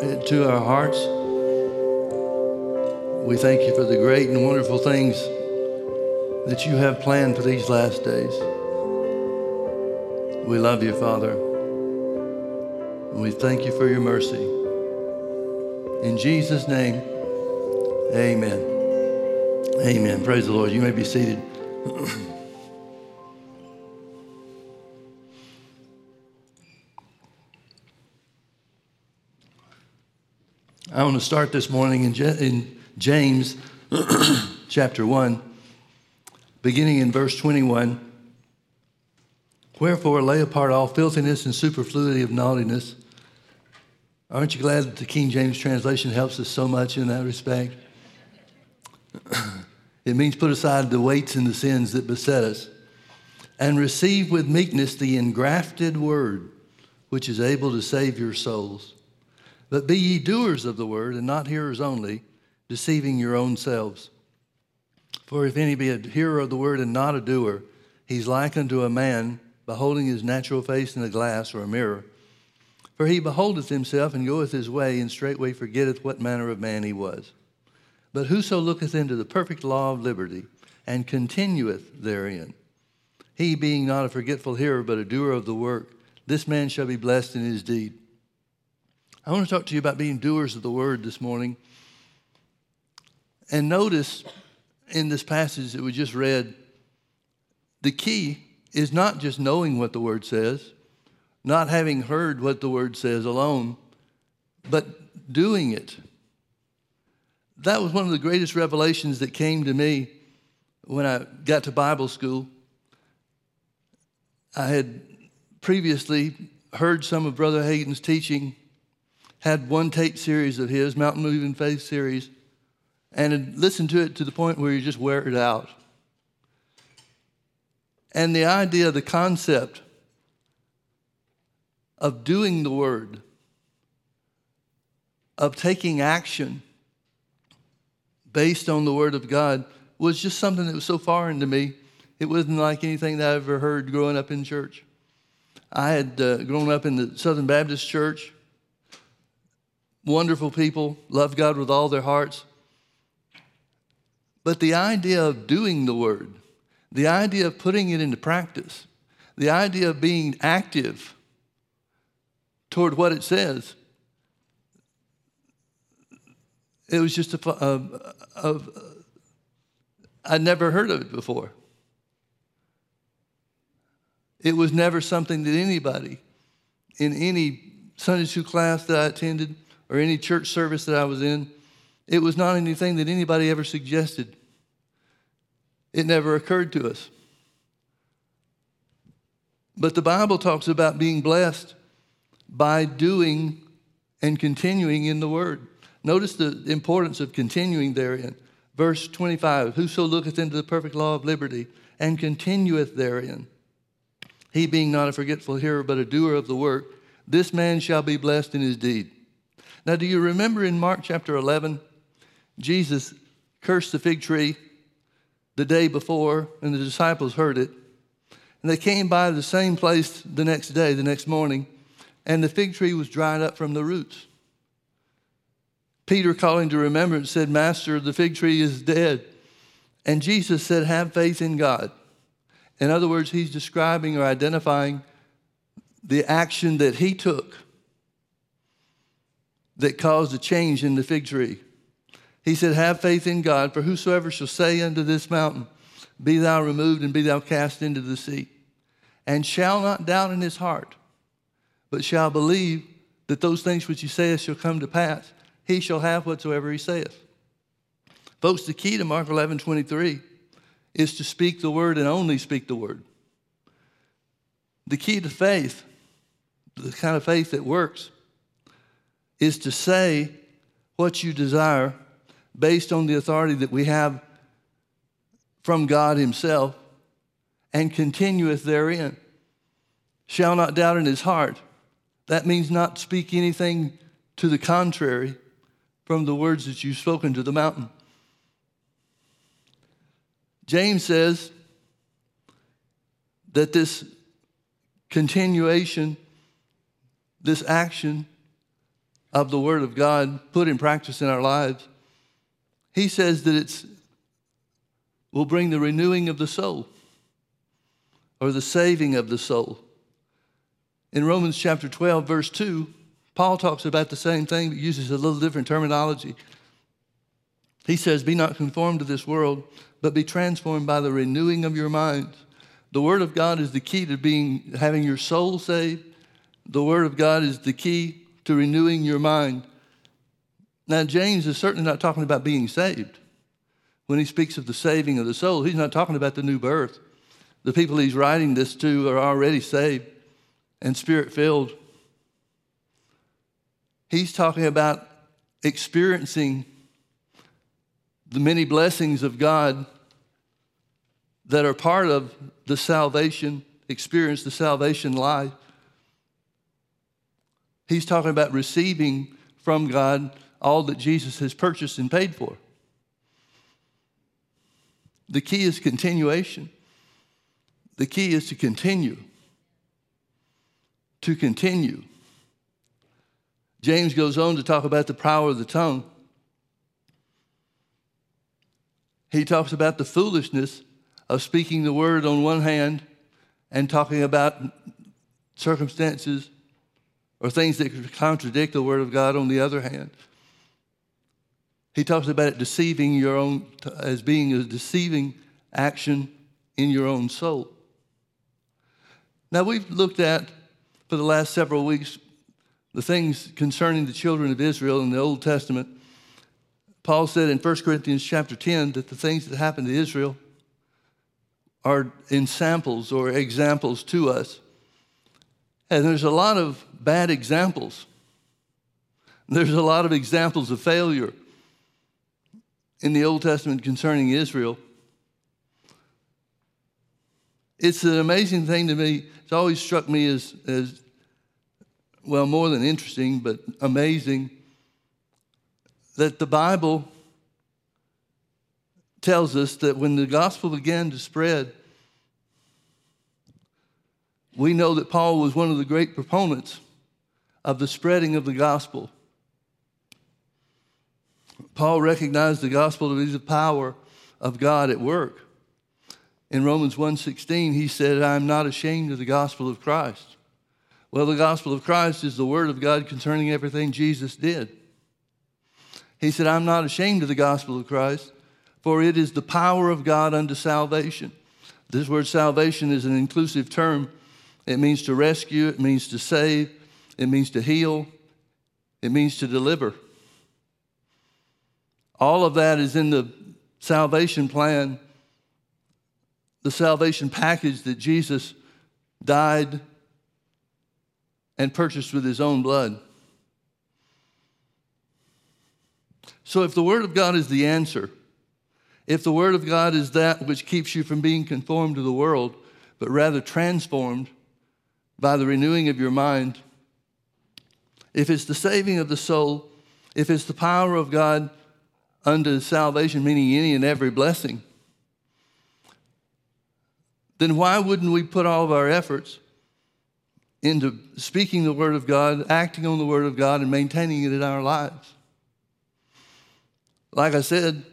to our hearts. We thank you for the great and wonderful things that you have planned for these last days. We love you, Father. We thank you for your mercy. In Jesus' name, amen. Amen. Praise the Lord. You may be seated. I want to start this morning in, in James chapter 1, beginning in verse 21. Wherefore, lay apart all filthiness and superfluity of naughtiness. Aren't you glad that the King James translation helps us so much in that respect? it means put aside the weights and the sins that beset us and receive with meekness the engrafted word, which is able to save your souls. But be ye doers of the word, and not hearers only, deceiving your own selves. For if any be a hearer of the word and not a doer, he's like unto a man beholding his natural face in a glass or a mirror. For he beholdeth himself and goeth his way, and straightway forgetteth what manner of man he was. But whoso looketh into the perfect law of liberty, and continueth therein, he being not a forgetful hearer, but a doer of the work, this man shall be blessed in his deed. I want to talk to you about being doers of the word this morning. And notice in this passage that we just read, the key is not just knowing what the word says, not having heard what the word says alone, but doing it. That was one of the greatest revelations that came to me when I got to Bible school. I had previously heard some of Brother Hagin's teaching had one tape series of his, Mountain Moving Faith series, and listened to it to the point where you just wear it out. And the idea, the concept of doing the word, of taking action based on the word of God, was just something that was so foreign to me. It wasn't like anything that I ever heard growing up in church. I had uh, grown up in the Southern Baptist Church wonderful people, love God with all their hearts. But the idea of doing the word, the idea of putting it into practice, the idea of being active toward what it says, it was just a, a, a, I'd never heard of it before. It was never something that anybody in any Sunday school class that I attended or any church service that I was in, it was not anything that anybody ever suggested. It never occurred to us. But the Bible talks about being blessed by doing and continuing in the Word. Notice the importance of continuing therein. Verse 25 Whoso looketh into the perfect law of liberty and continueth therein, he being not a forgetful hearer, but a doer of the work, this man shall be blessed in his deed. Now, do you remember in Mark chapter 11, Jesus cursed the fig tree the day before, and the disciples heard it. And they came by the same place the next day, the next morning, and the fig tree was dried up from the roots. Peter, calling to remembrance, said, Master, the fig tree is dead. And Jesus said, Have faith in God. In other words, he's describing or identifying the action that he took that caused a change in the fig tree. He said, Have faith in God, for whosoever shall say unto this mountain, Be thou removed and be thou cast into the sea, and shall not doubt in his heart, but shall believe that those things which he saith shall come to pass, he shall have whatsoever he saith. Folks, the key to Mark 11 23 is to speak the word and only speak the word. The key to faith, the kind of faith that works, is to say what you desire based on the authority that we have from God Himself and continueth therein. Shall not doubt in his heart. That means not speak anything to the contrary from the words that you've spoken to the mountain. James says that this continuation, this action, of the Word of God put in practice in our lives, he says that it's will bring the renewing of the soul or the saving of the soul. In Romans chapter 12, verse 2, Paul talks about the same thing, but uses a little different terminology. He says, Be not conformed to this world, but be transformed by the renewing of your minds. The Word of God is the key to being having your soul saved. The Word of God is the key to renewing your mind. Now, James is certainly not talking about being saved. When he speaks of the saving of the soul, he's not talking about the new birth. The people he's writing this to are already saved and spirit filled. He's talking about experiencing the many blessings of God that are part of the salvation experience, the salvation life. He's talking about receiving from God all that Jesus has purchased and paid for. The key is continuation. The key is to continue. To continue. James goes on to talk about the power of the tongue. He talks about the foolishness of speaking the word on one hand and talking about circumstances or things that contradict the word of God on the other hand. He talks about it deceiving your own, as being a deceiving action in your own soul. Now, we've looked at for the last several weeks the things concerning the children of Israel in the Old Testament. Paul said in 1 Corinthians chapter 10 that the things that happened to Israel are in samples or examples to us. And there's a lot of bad examples. There's a lot of examples of failure in the Old Testament concerning Israel. It's an amazing thing to me. It's always struck me as, as well, more than interesting, but amazing that the Bible tells us that when the gospel began to spread, we know that Paul was one of the great proponents of the spreading of the gospel. Paul recognized the gospel to be the power of God at work. In Romans 1:16 he said, "I am not ashamed of the gospel of Christ." Well, the gospel of Christ is the word of God concerning everything Jesus did. He said, "I'm not ashamed of the gospel of Christ, for it is the power of God unto salvation." This word salvation is an inclusive term. It means to rescue, it means to save, it means to heal, it means to deliver. All of that is in the salvation plan, the salvation package that Jesus died and purchased with his own blood. So, if the Word of God is the answer, if the Word of God is that which keeps you from being conformed to the world, but rather transformed by the renewing of your mind, if it's the saving of the soul, if it's the power of God unto salvation, meaning any and every blessing, then why wouldn't we put all of our efforts into speaking the Word of God, acting on the Word of God, and maintaining it in our lives? Like I said,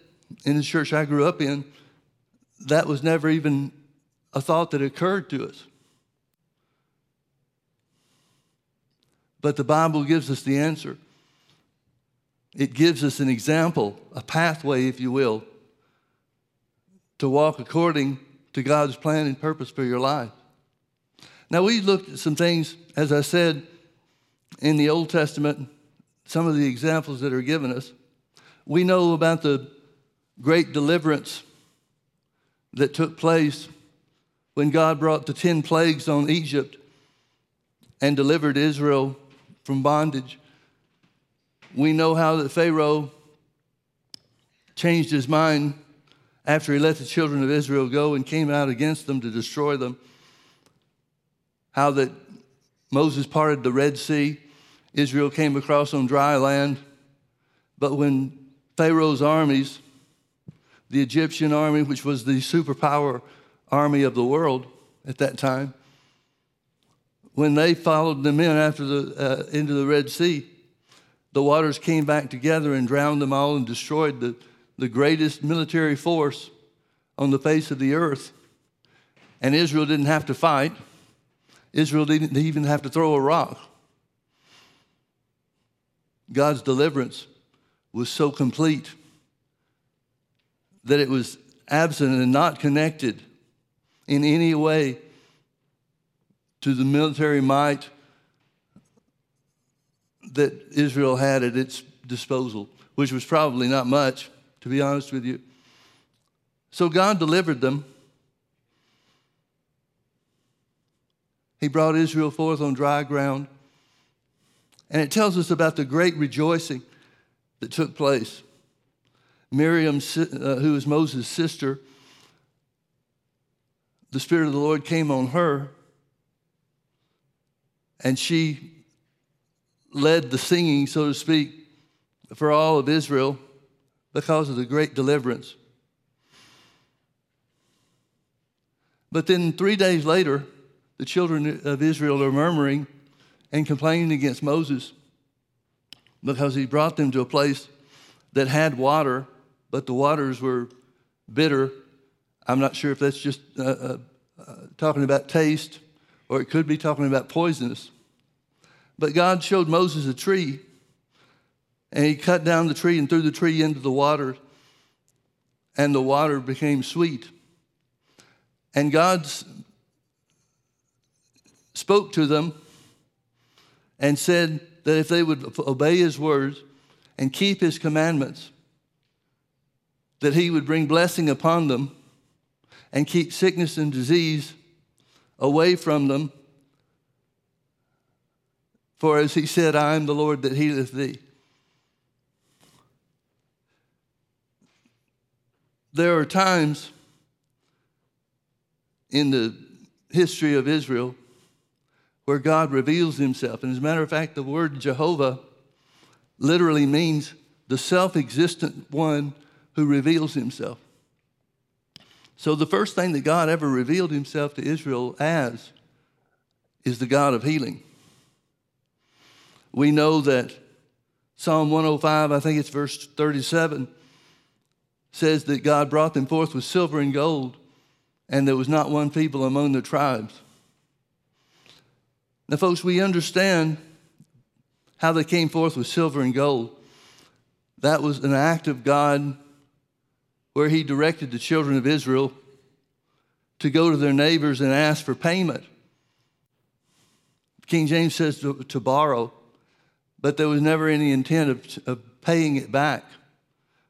in the church I grew up in, that was never even a thought that occurred to us. But the Bible gives us the answer. It gives us an example, a pathway, if you will, to walk according to God's plan and purpose for your life. Now, we looked at some things, as I said, in the Old Testament, some of the examples that are given us. We know about the great deliverance that took place when God brought the 10 plagues on Egypt and delivered Israel from bondage. We know how that Pharaoh changed his mind after he let the children of Israel go and came out against them to destroy them. How that Moses parted the Red Sea, Israel came across on dry land. But when Pharaoh's armies, the Egyptian army, which was the superpower army of the world at that time, when they followed them in after the, uh, into the Red Sea, the waters came back together and drowned them all and destroyed the, the greatest military force on the face of the earth. And Israel didn't have to fight, Israel didn't even have to throw a rock. God's deliverance was so complete that it was absent and not connected in any way to the military might that Israel had at its disposal, which was probably not much, to be honest with you. So God delivered them. He brought Israel forth on dry ground. And it tells us about the great rejoicing that took place. Miriam, uh, who was Moses' sister, the Spirit of the Lord came on her, and she led the singing, so to speak, for all of Israel because of the great deliverance. But then three days later, the children of Israel are murmuring and complaining against Moses because he brought them to a place that had water, but the waters were bitter. I'm not sure if that's just uh, uh, uh, talking about taste or it could be talking about poisonous. But God showed Moses a tree, and he cut down the tree and threw the tree into the water, and the water became sweet. And God spoke to them and said that if they would obey his words and keep his commandments, that he would bring blessing upon them and keep sickness and disease away from them for as he said, I am the Lord that healeth thee. There are times in the history of Israel where God reveals himself. And as a matter of fact, the word Jehovah literally means the self existent one who reveals himself. So the first thing that God ever revealed himself to Israel as is the God of healing we know that Psalm 105, I think it's verse 37, says that God brought them forth with silver and gold, and there was not one people among the tribes. Now, folks, we understand how they came forth with silver and gold. That was an act of God where He directed the children of Israel to go to their neighbors and ask for payment. King James says to, to borrow but there was never any intent of, of paying it back.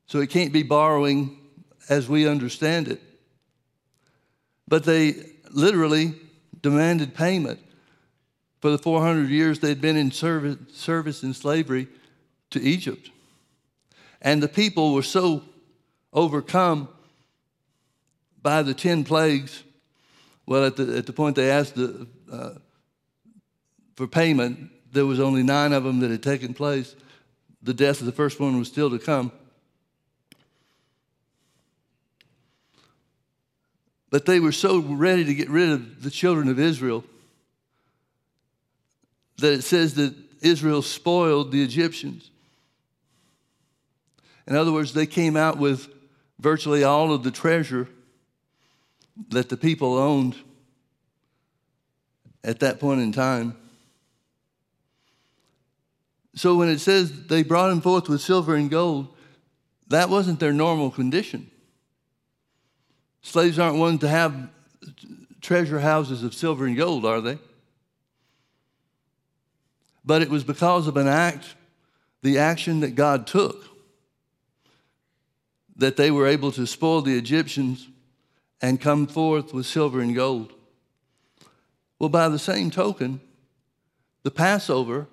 So it can't be borrowing as we understand it. But they literally demanded payment for the 400 years they'd been in service, service in slavery to Egypt. And the people were so overcome by the 10 plagues. Well, at the, at the point they asked the, uh, for payment, there was only nine of them that had taken place. The death of the first one was still to come. But they were so ready to get rid of the children of Israel that it says that Israel spoiled the Egyptians. In other words, they came out with virtually all of the treasure that the people owned at that point in time. So when it says they brought him forth with silver and gold, that wasn't their normal condition. Slaves aren't ones to have treasure houses of silver and gold, are they? But it was because of an act, the action that God took, that they were able to spoil the Egyptians and come forth with silver and gold. Well, by the same token, the Passover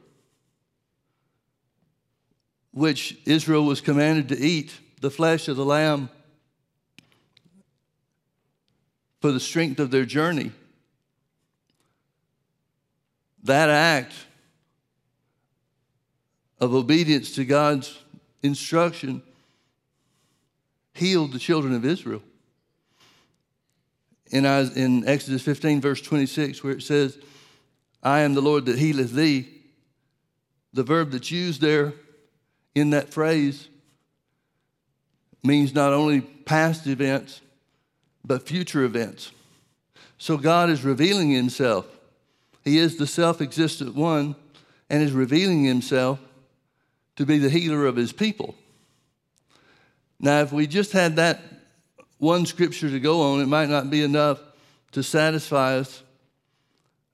which Israel was commanded to eat, the flesh of the lamb, for the strength of their journey. That act of obedience to God's instruction healed the children of Israel. In, in Exodus 15, verse 26, where it says, I am the Lord that healeth thee, the verb that's used there in that phrase means not only past events, but future events. So God is revealing himself. He is the self existent one and is revealing himself to be the healer of his people. Now, if we just had that one scripture to go on, it might not be enough to satisfy us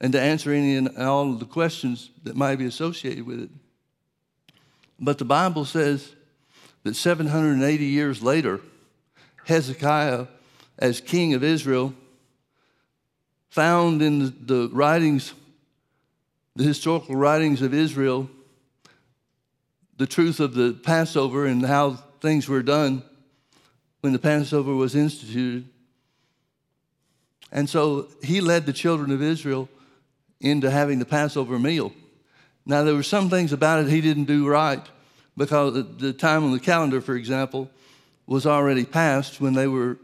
and to answer any and all of the questions that might be associated with it. But the Bible says that 780 years later, Hezekiah, as king of Israel, found in the writings, the historical writings of Israel, the truth of the Passover and how things were done when the Passover was instituted. And so he led the children of Israel into having the Passover meal. Now, there were some things about it he didn't do right because the time on the calendar, for example, was already past when they were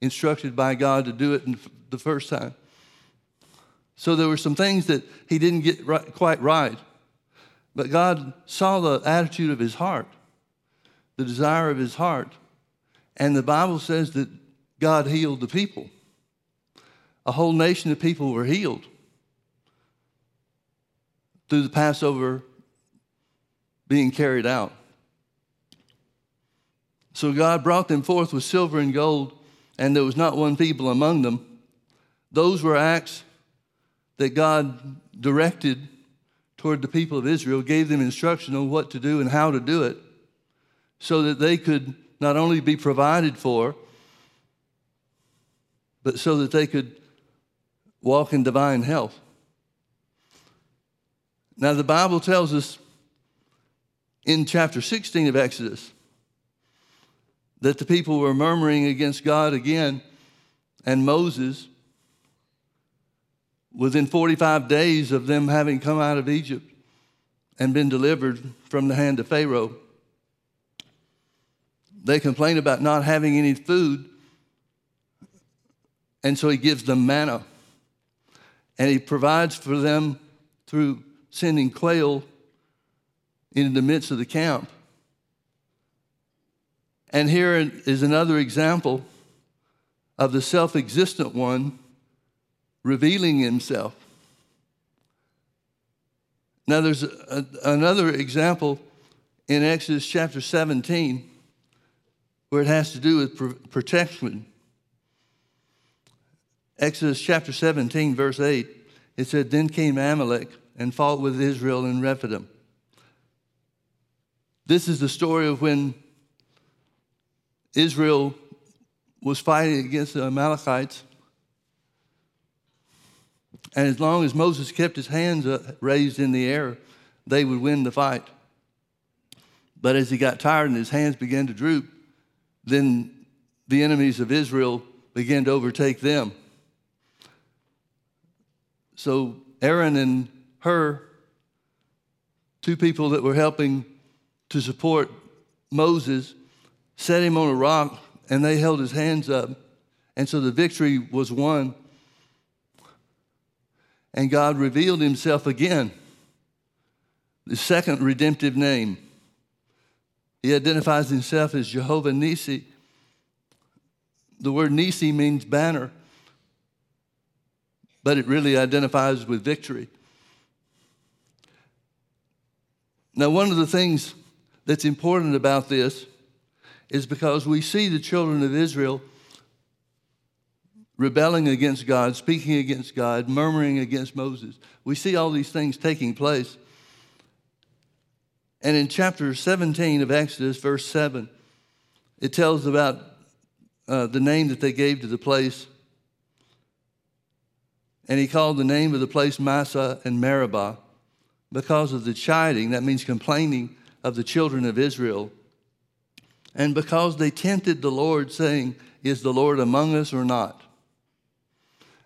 instructed by God to do it the first time. So there were some things that he didn't get right, quite right. But God saw the attitude of his heart, the desire of his heart. And the Bible says that God healed the people. A whole nation of people were healed through the Passover being carried out. So God brought them forth with silver and gold, and there was not one people among them. Those were acts that God directed toward the people of Israel, gave them instruction on what to do and how to do it, so that they could not only be provided for, but so that they could walk in divine health. Now, the Bible tells us in chapter 16 of Exodus that the people were murmuring against God again, and Moses, within 45 days of them having come out of Egypt and been delivered from the hand of Pharaoh, they complain about not having any food, and so he gives them manna. And he provides for them through sending quail in the midst of the camp. And here is another example of the self existent one revealing himself. Now, there's a, another example in Exodus chapter 17 where it has to do with protection. Exodus chapter 17, verse 8, it said, Then came Amalek and fought with Israel in Rephidim. This is the story of when Israel was fighting against the Amalekites. And as long as Moses kept his hands raised in the air, they would win the fight. But as he got tired and his hands began to droop, then the enemies of Israel began to overtake them. So Aaron and Hur, two people that were helping to support Moses, set him on a rock and they held his hands up. And so the victory was won. And God revealed himself again. The second redemptive name. He identifies himself as Jehovah Nisi. The word Nisi means banner, but it really identifies with victory. Now, one of the things that's important about this is because we see the children of Israel rebelling against God, speaking against God, murmuring against Moses. We see all these things taking place. And in chapter 17 of Exodus, verse 7, it tells about uh, the name that they gave to the place. And he called the name of the place Massah and Meribah because of the chiding, that means complaining of the children of Israel, and because they tempted the Lord, saying, Is the Lord among us or not?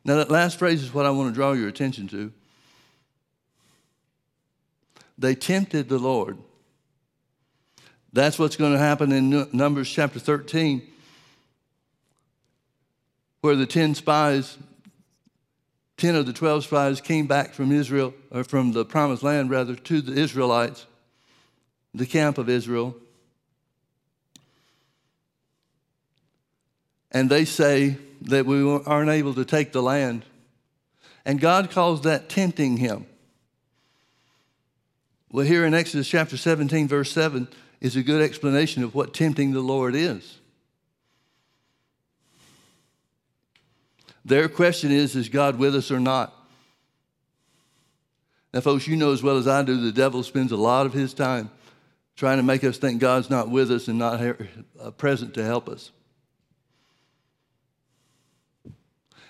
Now, that last phrase is what I want to draw your attention to. They tempted the Lord. That's what's going to happen in Numbers chapter 13, where the 10 spies 10 of the 12 spies came back from Israel, or from the promised land rather, to the Israelites. the camp of Israel. And they say that we aren't able to take the land. And God calls that tempting him. Well, here in Exodus chapter 17, verse 7, is a good explanation of what tempting the Lord is. Their question is Is God with us or not? Now, folks, you know as well as I do, the devil spends a lot of his time trying to make us think God's not with us and not uh, present to help us.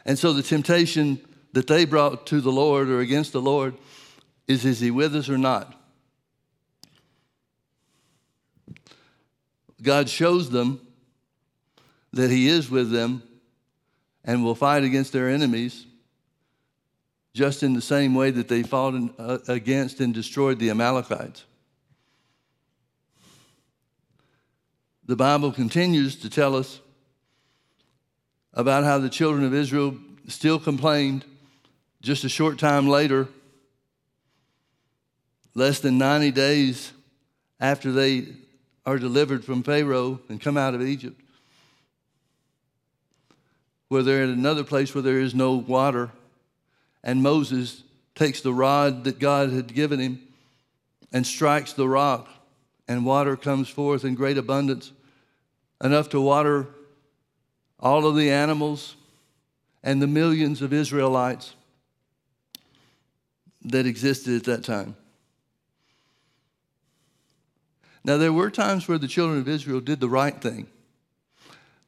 And so the temptation that they brought to the Lord or against the Lord is Is he with us or not? God shows them that He is with them and will fight against their enemies just in the same way that they fought in, uh, against and destroyed the Amalekites. The Bible continues to tell us about how the children of Israel still complained just a short time later, less than 90 days after they are delivered from Pharaoh and come out of Egypt. Where they're in another place where there is no water, and Moses takes the rod that God had given him and strikes the rock, and water comes forth in great abundance, enough to water all of the animals and the millions of Israelites that existed at that time. Now, there were times where the children of Israel did the right thing.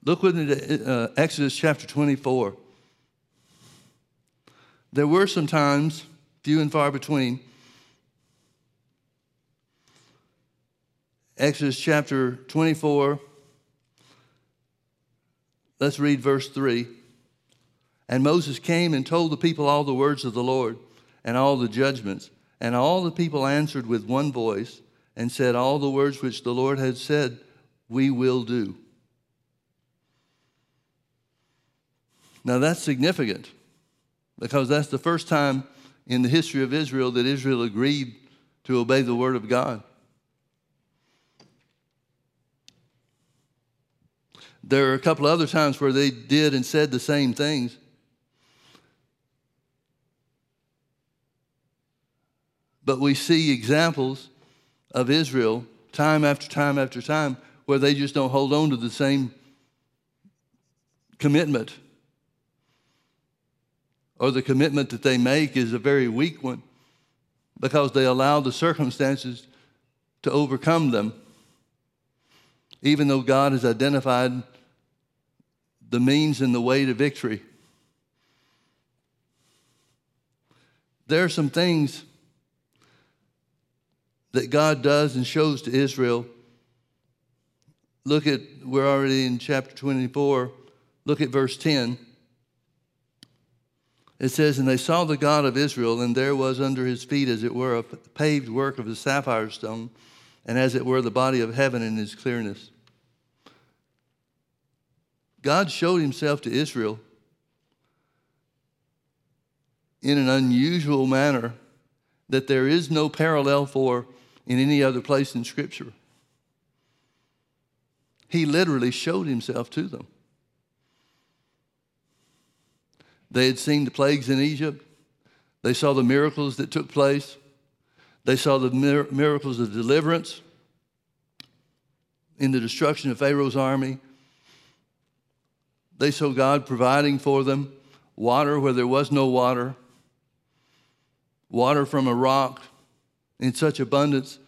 Look with me to uh, Exodus chapter 24. There were some times, few and far between. Exodus chapter 24. Let's read verse 3. And Moses came and told the people all the words of the Lord and all the judgments. And all the people answered with one voice and said, All the words which the Lord had said, we will do. Now that's significant because that's the first time in the history of Israel that Israel agreed to obey the word of God. There are a couple other times where they did and said the same things. But we see examples of Israel time after time after time where they just don't hold on to the same commitment. Or the commitment that they make is a very weak one because they allow the circumstances to overcome them, even though God has identified the means and the way to victory. There are some things that God does and shows to Israel. Look at, we're already in chapter 24. Look at verse 10. It says, And they saw the God of Israel, and there was under his feet, as it were, a paved work of the sapphire stone, and as it were, the body of heaven in his clearness. God showed himself to Israel in an unusual manner that there is no parallel for in any other place in Scripture. He literally showed himself to them. They had seen the plagues in Egypt. They saw the miracles that took place. They saw the mir- miracles of deliverance in the destruction of Pharaoh's army. They saw God providing for them water where there was no water, water from a rock, in such abundance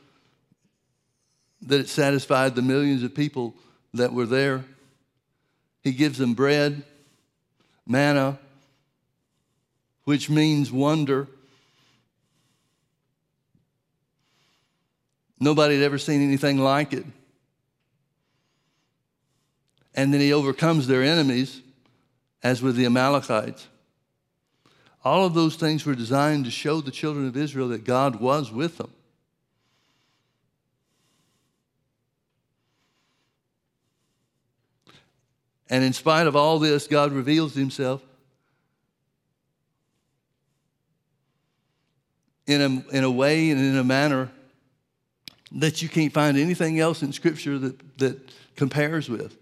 that it satisfied the millions of people that were there. He gives them bread, manna, which means wonder. Nobody had ever seen anything like it. And then he overcomes their enemies, as with the Amalekites. All of those things were designed to show the children of Israel that God was with them. And in spite of all this, God reveals himself in a, in a way and in a manner that you can't find anything else in Scripture that, that compares with.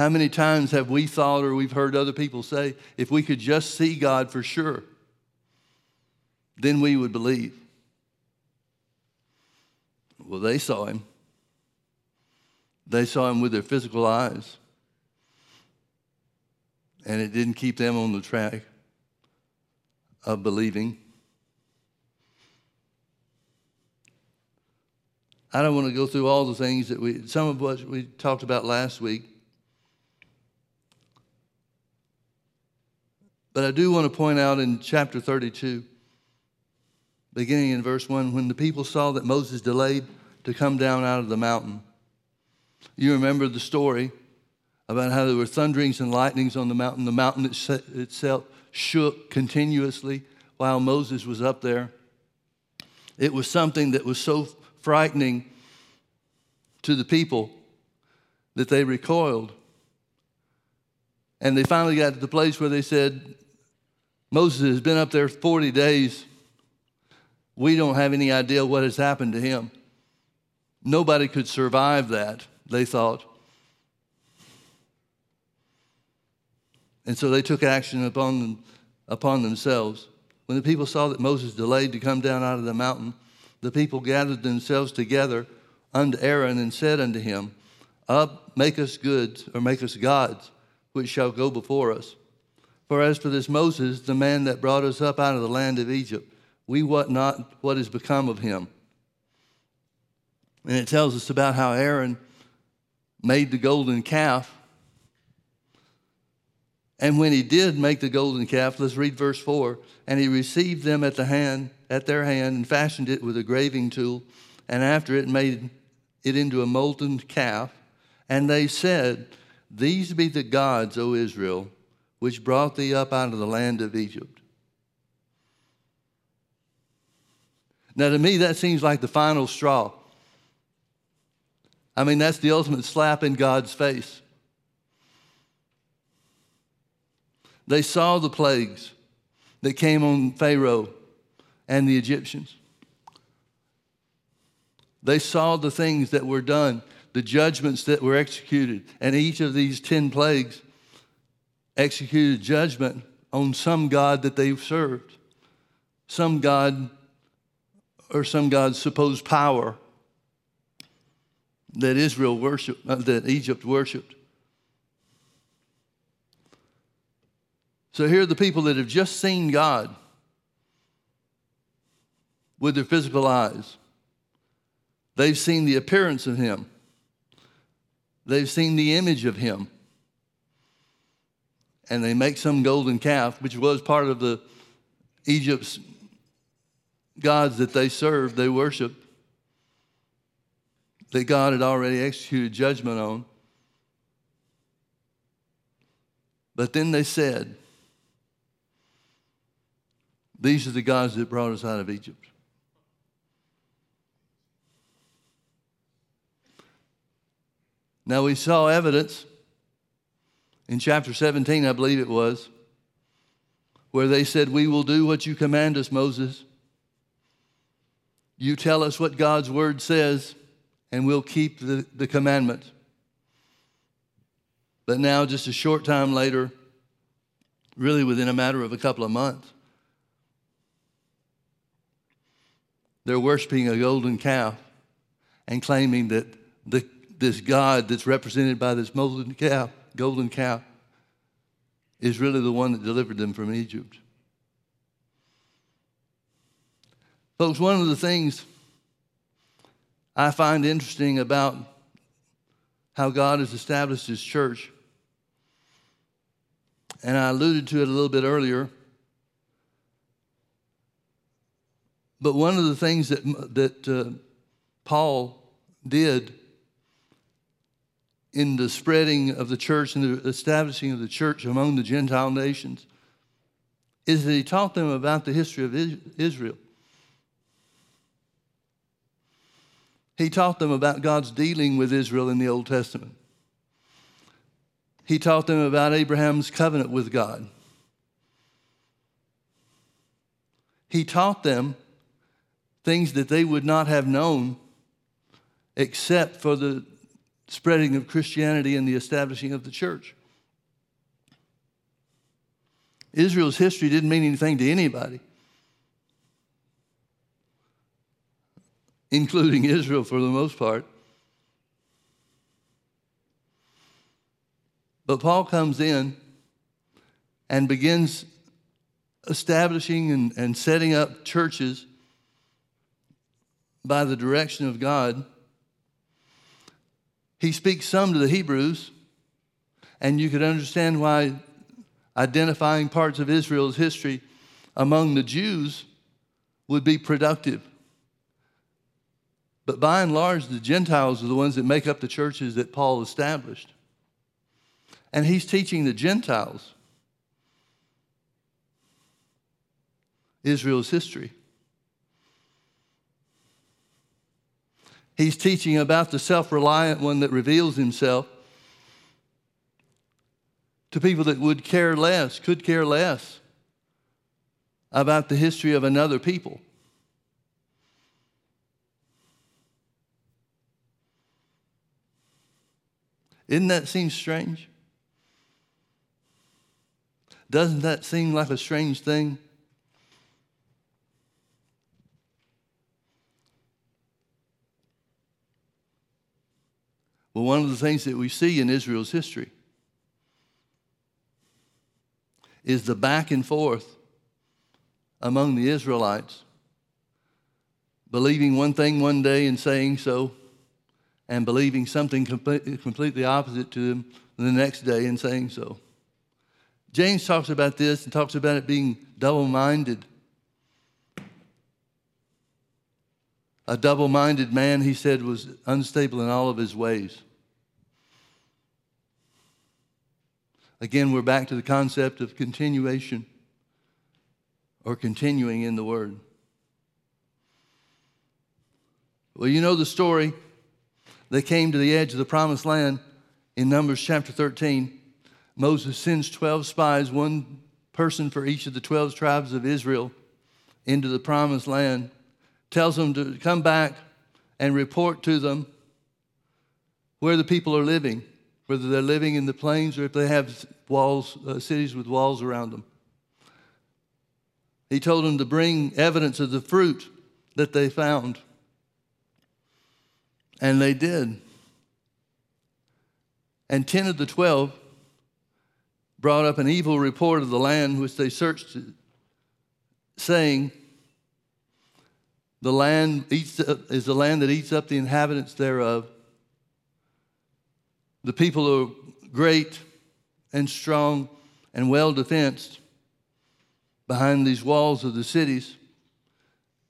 How many times have we thought or we've heard other people say, if we could just see God for sure, then we would believe? Well, they saw him. They saw him with their physical eyes. And it didn't keep them on the track of believing. I don't want to go through all the things that we, some of what we talked about last week. But I do want to point out in chapter 32, beginning in verse 1, when the people saw that Moses delayed to come down out of the mountain. You remember the story about how there were thunderings and lightnings on the mountain. The mountain itself shook continuously while Moses was up there. It was something that was so frightening to the people that they recoiled. And they finally got to the place where they said, Moses has been up there 40 days. We don't have any idea what has happened to him. Nobody could survive that, they thought. And so they took action upon, them, upon themselves. When the people saw that Moses delayed to come down out of the mountain, the people gathered themselves together unto Aaron and said unto him, Up, make us goods, or make us gods, which shall go before us. For as for this Moses, the man that brought us up out of the land of Egypt, we wot not what is become of him. And it tells us about how Aaron made the golden calf. And when he did make the golden calf, let's read verse 4. And he received them at the hand, at their hand, and fashioned it with a graving tool, and after it made it into a molten calf. And they said, These be the gods, O Israel, which brought thee up out of the land of Egypt. Now, to me, that seems like the final straw. I mean, that's the ultimate slap in God's face. They saw the plagues that came on Pharaoh and the Egyptians. They saw the things that were done, the judgments that were executed, and each of these 10 plagues executed judgment on some God that they've served, some God or some God's supposed power that Israel worshiped, uh, that Egypt worshiped. So here are the people that have just seen God with their physical eyes. They've seen the appearance of Him, they've seen the image of Him. And they make some golden calf, which was part of the Egypt's gods that they served, they worshiped that God had already executed judgment on. But then they said, These are the gods that brought us out of Egypt. Now we saw evidence in chapter 17, I believe it was, where they said, We will do what you command us, Moses. You tell us what God's word says, and we'll keep the, the commandments. But now, just a short time later, really within a matter of a couple of months, they're worshiping a golden calf and claiming that the, this God that's represented by this golden calf, golden calf is really the one that delivered them from Egypt. Folks, one of the things I find interesting about how God has established His church, and I alluded to it a little bit earlier. But one of the things that, that uh, Paul did in the spreading of the church and the establishing of the church among the Gentile nations is that he taught them about the history of Israel. He taught them about God's dealing with Israel in the Old Testament. He taught them about Abraham's covenant with God. He taught them things that they would not have known except for the spreading of Christianity and the establishing of the church. Israel's history didn't mean anything to anybody, including Israel for the most part. But Paul comes in and begins establishing and, and setting up churches by the direction of God. He speaks some to the Hebrews, and you could understand why identifying parts of Israel's history among the Jews would be productive. But by and large, the Gentiles are the ones that make up the churches that Paul established. And he's teaching the Gentiles Israel's history. He's teaching about the self reliant one that reveals himself to people that would care less, could care less about the history of another people. Isn't that seem strange? Doesn't that seem like a strange thing? Well, one of the things that we see in Israel's history is the back and forth among the Israelites, believing one thing one day and saying so, and believing something completely opposite to them the next day and saying so. James talks about this and talks about it being double minded. A double minded man, he said, was unstable in all of his ways. Again, we're back to the concept of continuation or continuing in the Word. Well, you know the story. They came to the edge of the promised land in Numbers chapter 13. Moses sends 12 spies, one person for each of the 12 tribes of Israel, into the promised land, tells them to come back and report to them where the people are living, whether they're living in the plains or if they have walls, uh, cities with walls around them. He told them to bring evidence of the fruit that they found. And they did. And 10 of the 12 brought up an evil report of the land which they searched, saying, The land eats, is the land that eats up the inhabitants thereof. The people are great and strong and well defensed behind these walls of the cities,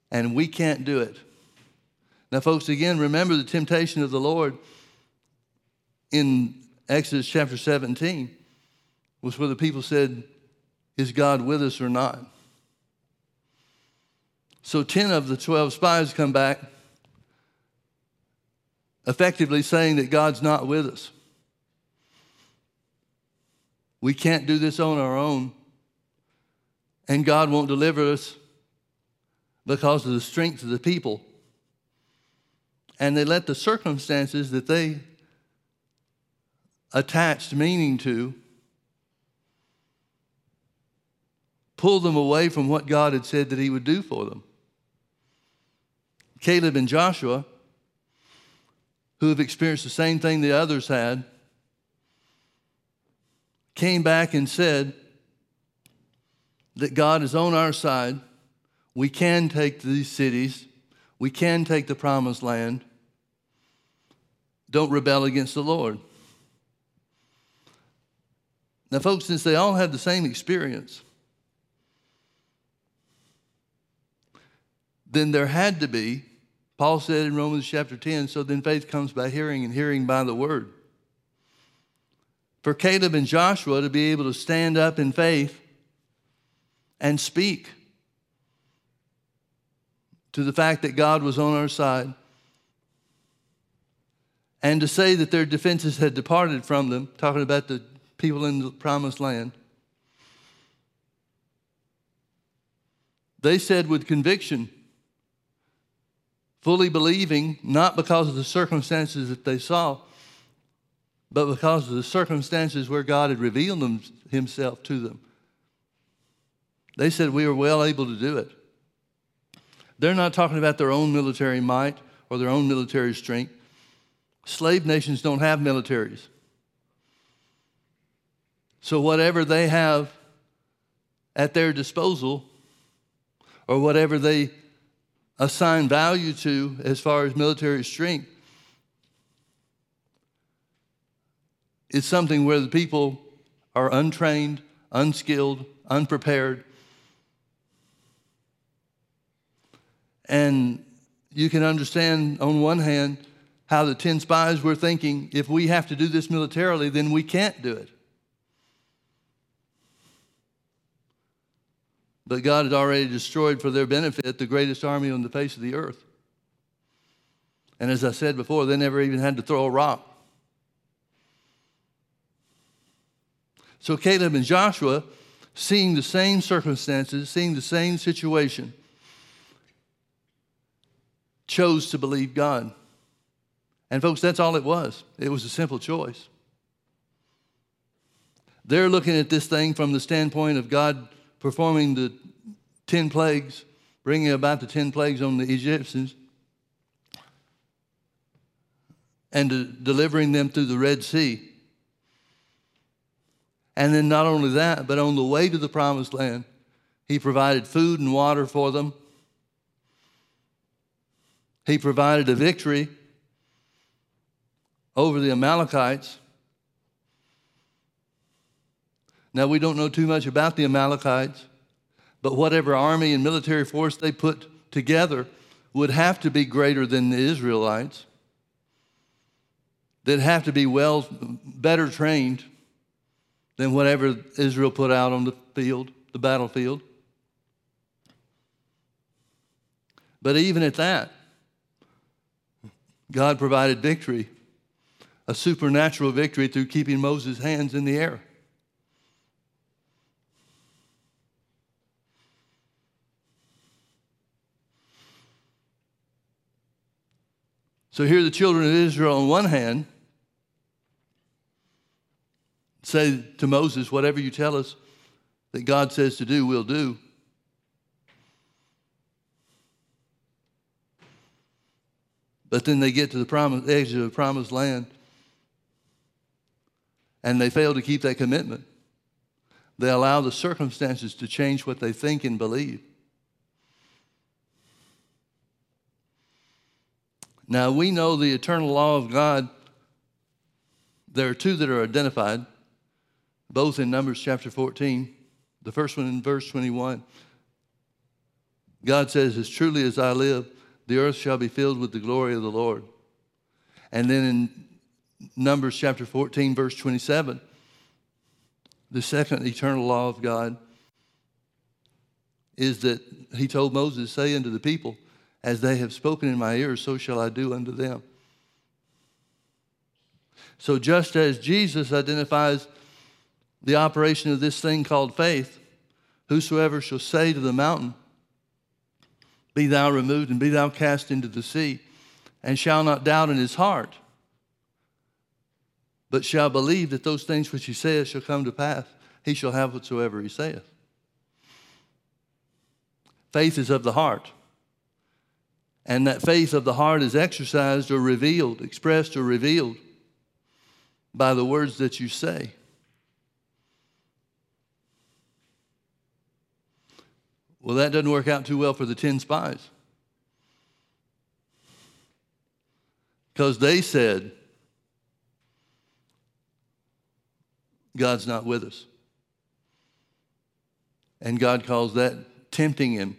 and we can't do it. Now, folks, again, remember the temptation of the Lord in Exodus chapter 17 was where the people said, Is God with us or not? So 10 of the 12 spies come back, effectively saying that God's not with us. We can't do this on our own, and God won't deliver us because of the strength of the people. And they let the circumstances that they attached meaning to pull them away from what God had said that He would do for them. Caleb and Joshua, who have experienced the same thing the others had, came back and said that God is on our side. We can take these cities, we can take the promised land. Don't rebel against the Lord. Now, folks, since they all had the same experience, then there had to be, Paul said in Romans chapter 10, so then faith comes by hearing and hearing by the word. For Caleb and Joshua to be able to stand up in faith and speak to the fact that God was on our side and to say that their defenses had departed from them, talking about the people in the promised land. They said with conviction, fully believing, not because of the circumstances that they saw, but because of the circumstances where God had revealed them, himself to them. They said we are well able to do it. They're not talking about their own military might or their own military strength. Slave nations don't have militaries. So, whatever they have at their disposal, or whatever they assign value to as far as military strength, is something where the people are untrained, unskilled, unprepared. And you can understand, on one hand, how the 10 spies were thinking if we have to do this militarily, then we can't do it. But God had already destroyed for their benefit the greatest army on the face of the earth. And as I said before, they never even had to throw a rock. So Caleb and Joshua, seeing the same circumstances, seeing the same situation, chose to believe God. And folks, that's all it was. It was a simple choice. They're looking at this thing from the standpoint of God performing the 10 plagues, bringing about the 10 plagues on the Egyptians, and delivering them through the Red Sea. And then not only that, but on the way to the promised land, he provided food and water for them. He provided a victory over the Amalekites. Now, we don't know too much about the Amalekites, but whatever army and military force they put together would have to be greater than the Israelites. They'd have to be well, better trained than whatever Israel put out on the field, the battlefield. But even at that, God provided victory, a supernatural victory through keeping Moses' hands in the air. So here the children of Israel on one hand say to Moses, Whatever you tell us that God says to do, we'll do. But then they get to the promise, edge of the promised land and they fail to keep that commitment. They allow the circumstances to change what they think and believe. Now, we know the eternal law of God. There are two that are identified both in Numbers chapter 14. The first one in verse 21. God says, As truly as I live, the earth shall be filled with the glory of the Lord. And then in Numbers chapter 14, verse 27, the second eternal law of God is that he told Moses, Say unto the people, As they have spoken in my ears, so shall I do unto them. So just as Jesus identifies the operation of this thing called faith, whosoever shall say to the mountain, Be thou removed and be thou cast into the sea, and shall not doubt in his heart, but shall believe that those things which he saith shall come to pass, he shall have whatsoever he saith. Faith is of the heart. And that faith of the heart is exercised or revealed, expressed or revealed by the words that you say. Well, that doesn't work out too well for the 10 spies. Because they said, God's not with us. And God calls that tempting him.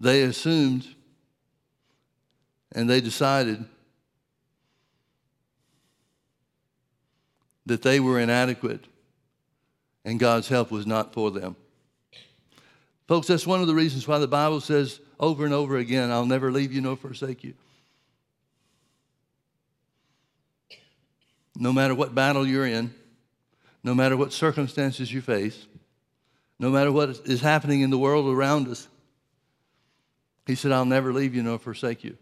They assumed and they decided that they were inadequate and God's help was not for them. Folks, that's one of the reasons why the Bible says over and over again, I'll never leave you nor forsake you. No matter what battle you're in, no matter what circumstances you face, no matter what is happening in the world around us. He said, I'll never leave you nor forsake you.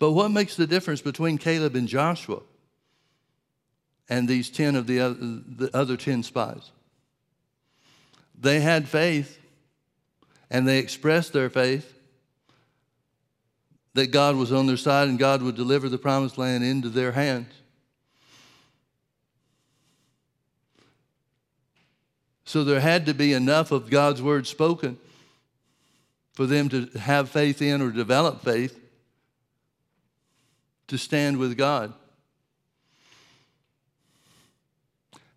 But what makes the difference between Caleb and Joshua and these 10 of the other, the other 10 spies? They had faith and they expressed their faith that God was on their side and God would deliver the promised land into their hands. So there had to be enough of God's word spoken for them to have faith in or develop faith to stand with God.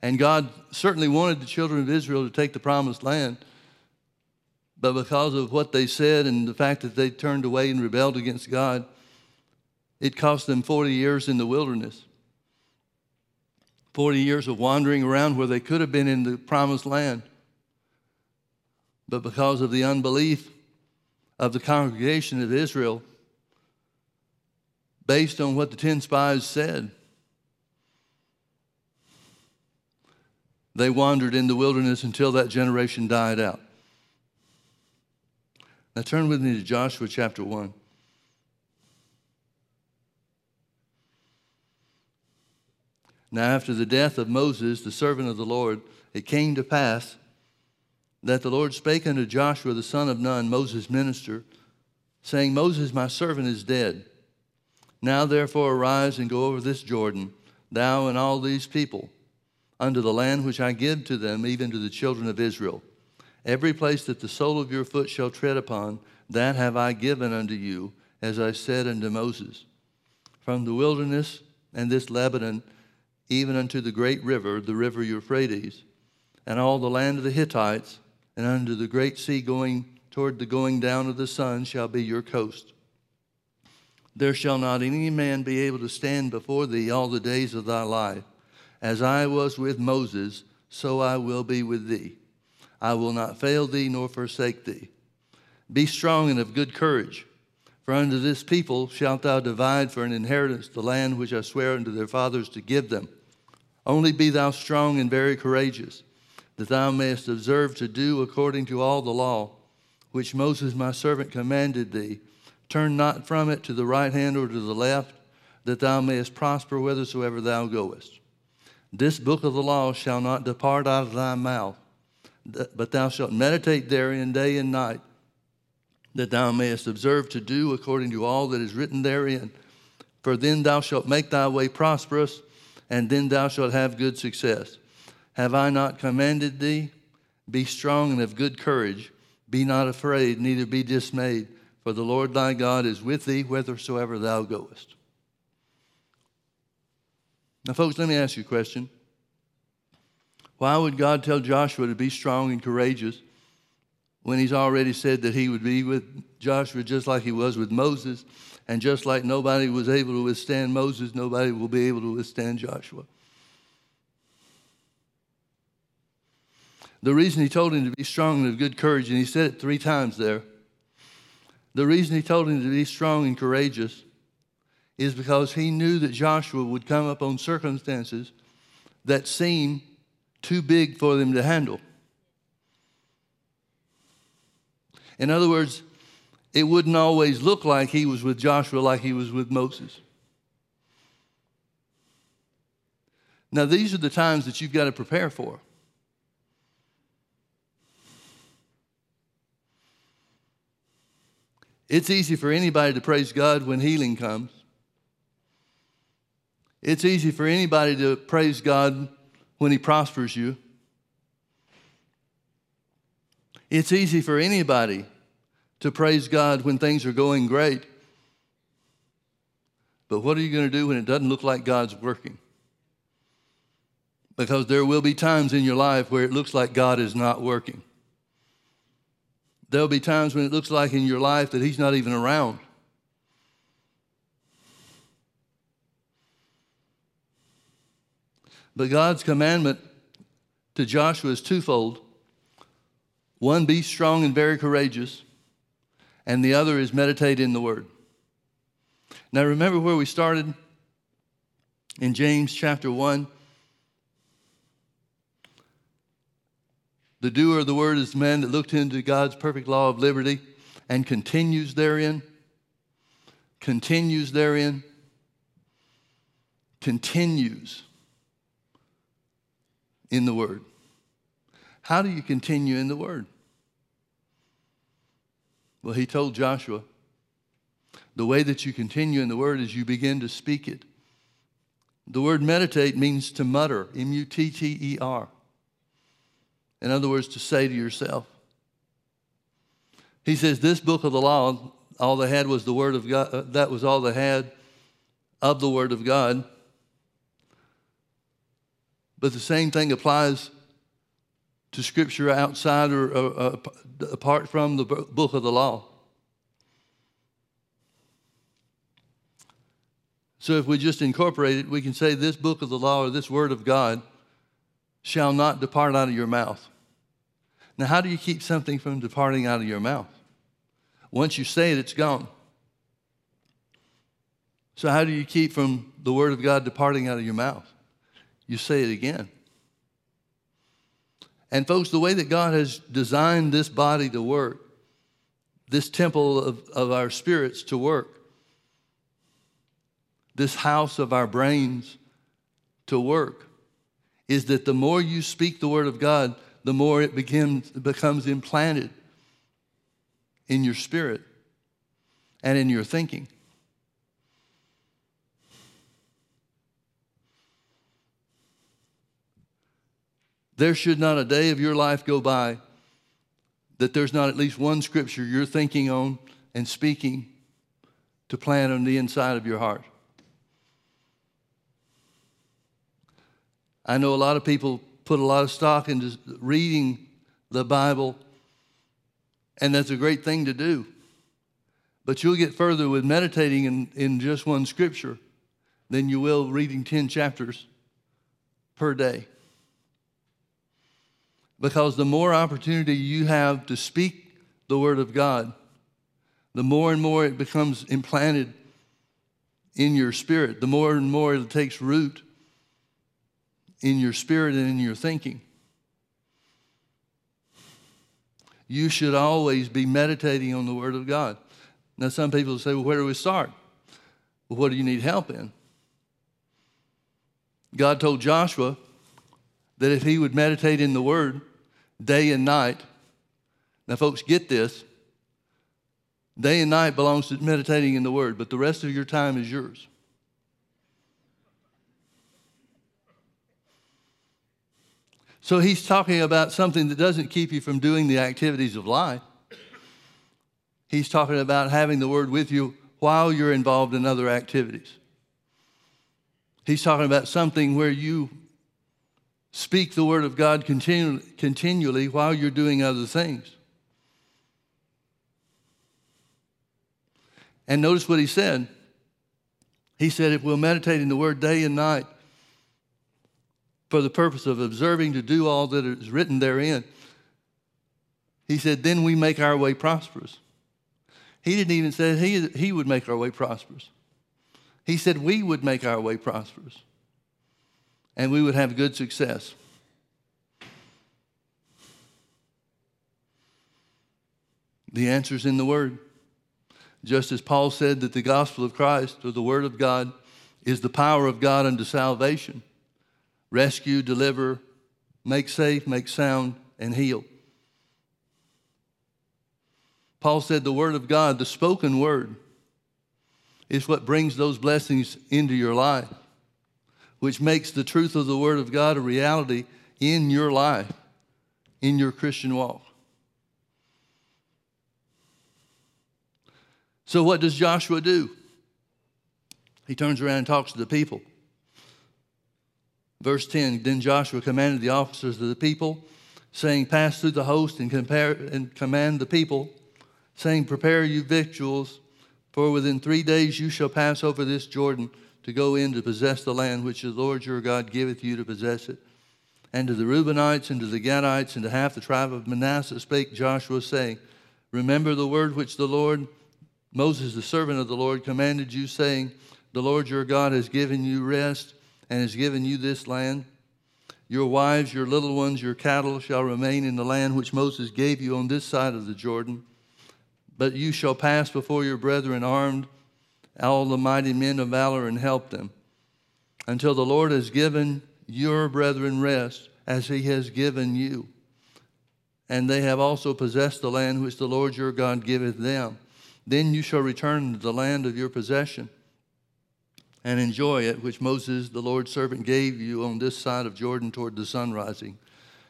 And God certainly wanted the children of Israel to take the promised land. But because of what they said and the fact that they turned away and rebelled against God, it cost them 40 years in the wilderness. 40 years of wandering around where they could have been in the promised land. But because of the unbelief of the congregation of Israel, based on what the 10 spies said, they wandered in the wilderness until that generation died out. Now turn with me to Joshua chapter 1. Now, after the death of Moses, the servant of the Lord, it came to pass that the Lord spake unto Joshua the son of Nun, Moses' minister, saying, Moses, my servant, is dead. Now therefore arise and go over this Jordan, thou and all these people, unto the land which I give to them, even to the children of Israel. Every place that the sole of your foot shall tread upon, that have I given unto you, as I said unto Moses. From the wilderness and this Lebanon, even unto the great river, the river Euphrates, and all the land of the Hittites, and unto the great sea going toward the going down of the sun shall be your coast. There shall not any man be able to stand before thee all the days of thy life. As I was with Moses, so I will be with thee. I will not fail thee nor forsake thee. Be strong and of good courage, for unto this people shalt thou divide for an inheritance the land which I swear unto their fathers to give them. Only be thou strong and very courageous, that thou mayest observe to do according to all the law which Moses my servant commanded thee. Turn not from it to the right hand or to the left, that thou mayest prosper whithersoever thou goest. This book of the law shall not depart out of thy mouth, but thou shalt meditate therein day and night, that thou mayest observe to do according to all that is written therein. For then thou shalt make thy way prosperous and then thou shalt have good success. Have I not commanded thee? Be strong and of good courage. Be not afraid, neither be dismayed, for the Lord thy God is with thee whithersoever thou goest. Now, folks, let me ask you a question. Why would God tell Joshua to be strong and courageous when he's already said that he would be with Joshua just like he was with Moses and just like nobody was able to withstand Moses, nobody will be able to withstand Joshua. The reason he told him to be strong and of good courage, and he said it three times there, the reason he told him to be strong and courageous is because he knew that Joshua would come up on circumstances that seemed too big for them to handle. In other words, it wouldn't always look like he was with Joshua like he was with Moses. Now, these are the times that you've got to prepare for. It's easy for anybody to praise God when healing comes. It's easy for anybody to praise God when He prospers you. It's easy for anybody to praise God when things are going great. But what are you going to do when it doesn't look like God's working? Because there will be times in your life where it looks like God is not working. There'll be times when it looks like in your life that He's not even around. But God's commandment to Joshua is twofold one, be strong and very courageous and the other is meditate in the Word. Now, remember where we started? In James chapter 1. The doer of the word is the man that looked into God's perfect law of liberty and continues therein. Continues therein. Continues in the word. How do you continue in the word? Well, he told Joshua, the way that you continue in the word is you begin to speak it. The word meditate means to mutter, M U T T E R. In other words, to say to yourself. He says, This book of the law, all they had was the word of God. Uh, that was all they had of the word of God. But the same thing applies to scripture outside or uh, apart from the book of the law. So if we just incorporate it, we can say this book of the law or this word of God shall not depart out of your mouth. Now, how do you keep something from departing out of your mouth? Once you say it, it's gone. So, how do you keep from the word of God departing out of your mouth? You say it again. And, folks, the way that God has designed this body to work, this temple of, of our spirits to work, this house of our brains to work, is that the more you speak the Word of God, the more it begins, becomes implanted in your spirit and in your thinking. There should not a day of your life go by that there's not at least one scripture you're thinking on and speaking to plant on the inside of your heart. I know a lot of people put a lot of stock into reading the Bible, and that's a great thing to do. But you'll get further with meditating in, in just one scripture than you will reading 10 chapters per day. Because the more opportunity you have to speak the Word of God, the more and more it becomes implanted in your spirit, the more and more it takes root in your spirit and in your thinking. You should always be meditating on the Word of God. Now, some people say, well, where do we start? Well, what do you need help in? God told Joshua that if he would meditate in the Word, day and night. Now, folks, get this. Day and night belongs to meditating in the Word, but the rest of your time is yours. So he's talking about something that doesn't keep you from doing the activities of life. He's talking about having the Word with you while you're involved in other activities. He's talking about something where you Speak the word of God continu- continually while you're doing other things. And notice what he said. He said, if we'll meditate in the word day and night for the purpose of observing to do all that is written therein, he said, then we make our way prosperous. He didn't even say he, he would make our way prosperous. He said we would make our way prosperous and we would have good success. The answer is in the Word. Just as Paul said that the gospel of Christ, or the Word of God, is the power of God unto salvation rescue, deliver, make safe, make sound, and heal. Paul said the Word of God, the spoken Word, is what brings those blessings into your life which makes the truth of the Word of God a reality in your life, in your Christian walk. So, what does Joshua do? He turns around and talks to the people. Verse 10 Then Joshua commanded the officers of the people, saying, Pass through the host and, compare, and command the people, saying, Prepare you victuals, for within three days you shall pass over this Jordan to go in to possess the land which the Lord your God giveth you to possess it. And to the Reubenites and to the Gadites and to half the tribe of Manasseh spake Joshua, saying, Remember the word which the Lord, Moses, the servant of the Lord, commanded you, saying, The Lord your God has given you rest and has given you this land. Your wives, your little ones, your cattle shall remain in the land which Moses gave you on this side of the Jordan. But you shall pass before your brethren armed, all the mighty men of valor, and help them, until the Lord has given your brethren rest, as he has given you. And they have also possessed the land which the Lord your God giveth them. Then you shall return to the land of your possession and enjoy it, which Moses, the Lord's servant, gave you on this side of Jordan toward the sun rising.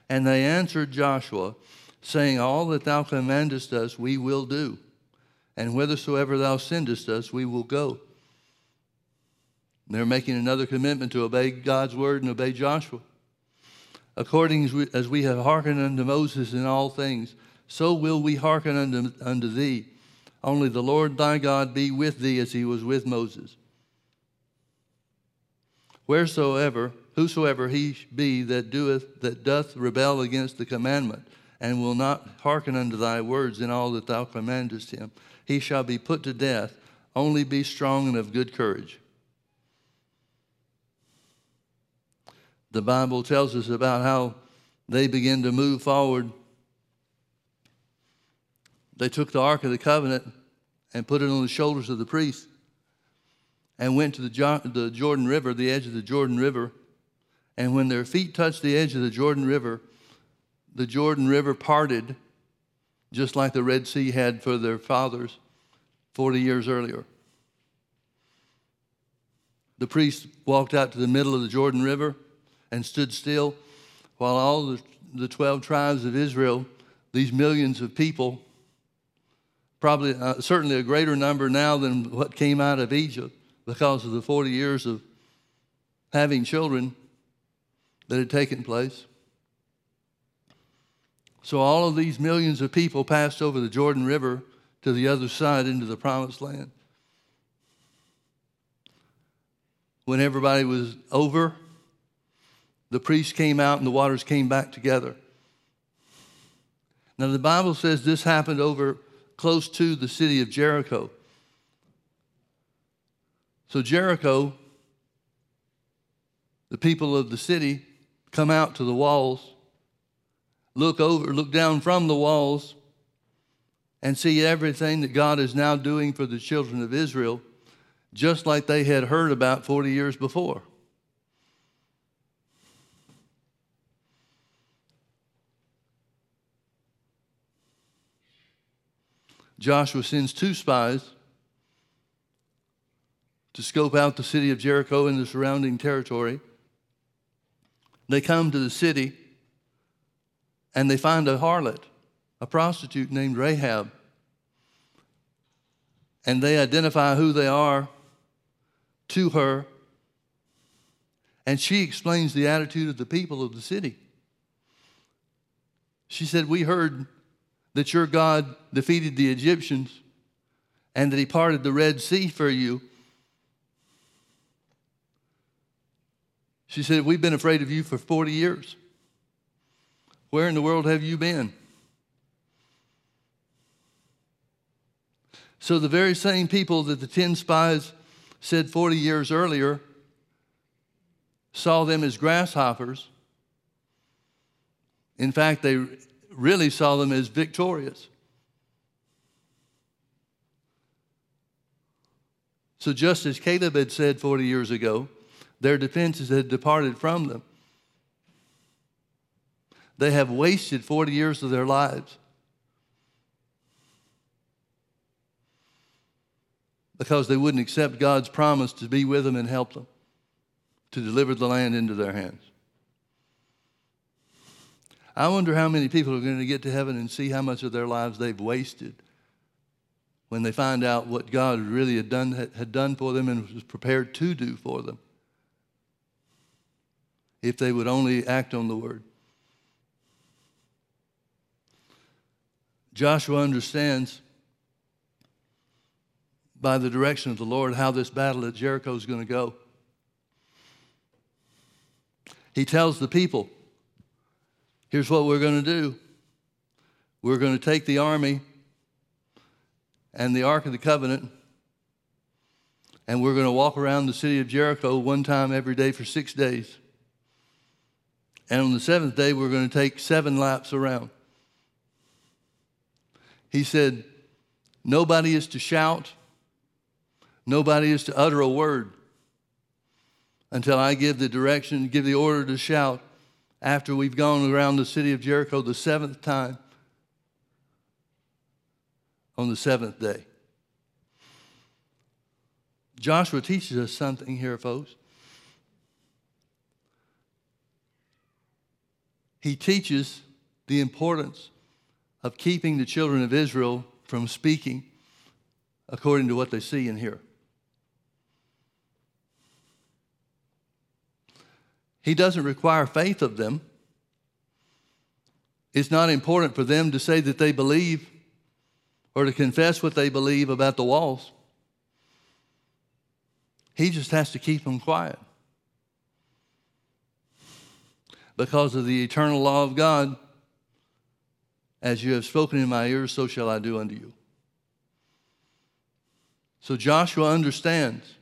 And they answered Joshua, saying, All that thou commandest us, we will do, and whithersoever thou sendest us, we will go. They're making another commitment to obey God's word and obey Joshua. According as we, as we have hearkened unto Moses in all things, so will we hearken unto, unto thee. Only the Lord thy God be with thee as he was with Moses wheresoever whosoever he be that doeth that doth rebel against the commandment and will not hearken unto thy words in all that thou commandest him. He shall be put to death. Only be strong and of good courage. The bible tells us about how they begin to move forward. They took the ark of the covenant and put it on the shoulders of the priests and went to the, the Jordan River, the edge of the Jordan River. And when their feet touched the edge of the Jordan River, the Jordan River parted, just like the Red Sea had for their fathers 40 years earlier. The priest walked out to the middle of the Jordan River and stood still while all the, the 12 tribes of Israel, these millions of people, probably uh, certainly a greater number now than what came out of Egypt, because of the 40 years of having children that had taken place. So all of these millions of people passed over the Jordan River to the other side into the promised land. When everybody was over, the priests came out and the waters came back together. Now, the Bible says this happened over close to the city of Jericho. So Jericho, the people of the city, come out to the walls, look over, look down from the walls, and see everything that God is now doing for the children of Israel, just like they had heard about 40 years before. Joshua sends two spies to scope out the city of Jericho and the surrounding territory. They come to the city and they find a harlot, a prostitute named Rahab. And they identify who they are to her. And she explains the attitude of the people of the city. She said, We heard that your God defeated the Egyptians and that he parted the Red Sea for you She said, We've been afraid of you for 40 years. Where in the world have you been? So, the very same people that the 10 spies said 40 years earlier saw them as grasshoppers. In fact, they really saw them as victorious. So, just as Caleb had said 40 years ago, their defenses had departed from them. They have wasted 40 years of their lives. Because they wouldn't accept God's promise to be with them and help them, to deliver the land into their hands. I wonder how many people are going to get to heaven and see how much of their lives they've wasted when they find out what God really had done, had done for them and was prepared to do for them if they would only act on the word. Joshua understands by the direction of the Lord how this battle at Jericho is going to go. He tells the people, here's what we're going to do. We're going to take the army and the Ark of the Covenant, and we're going to walk around the city of Jericho one time every day for six days. And on the seventh day, we're going to take seven laps around. He said, Nobody is to shout, nobody is to utter a word until I give the direction, give the order to shout after we've gone around the city of Jericho the seventh time on the seventh day. Joshua teaches us something here, folks. He teaches the importance of keeping the children of Israel from speaking according to what they see and hear. He doesn't require faith of them. It's not important for them to say that they believe or to confess what they believe about the walls. He just has to keep them quiet. Because of the eternal law of God, as you have spoken in my ears, so shall I do unto you. So Joshua understands.